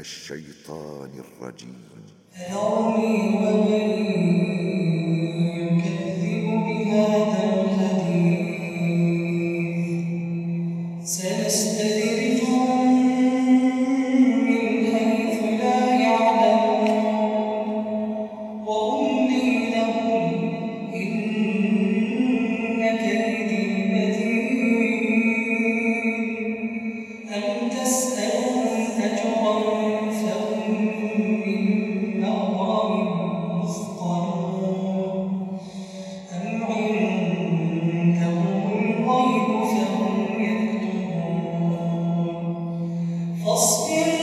الشيطان الرجيم. Você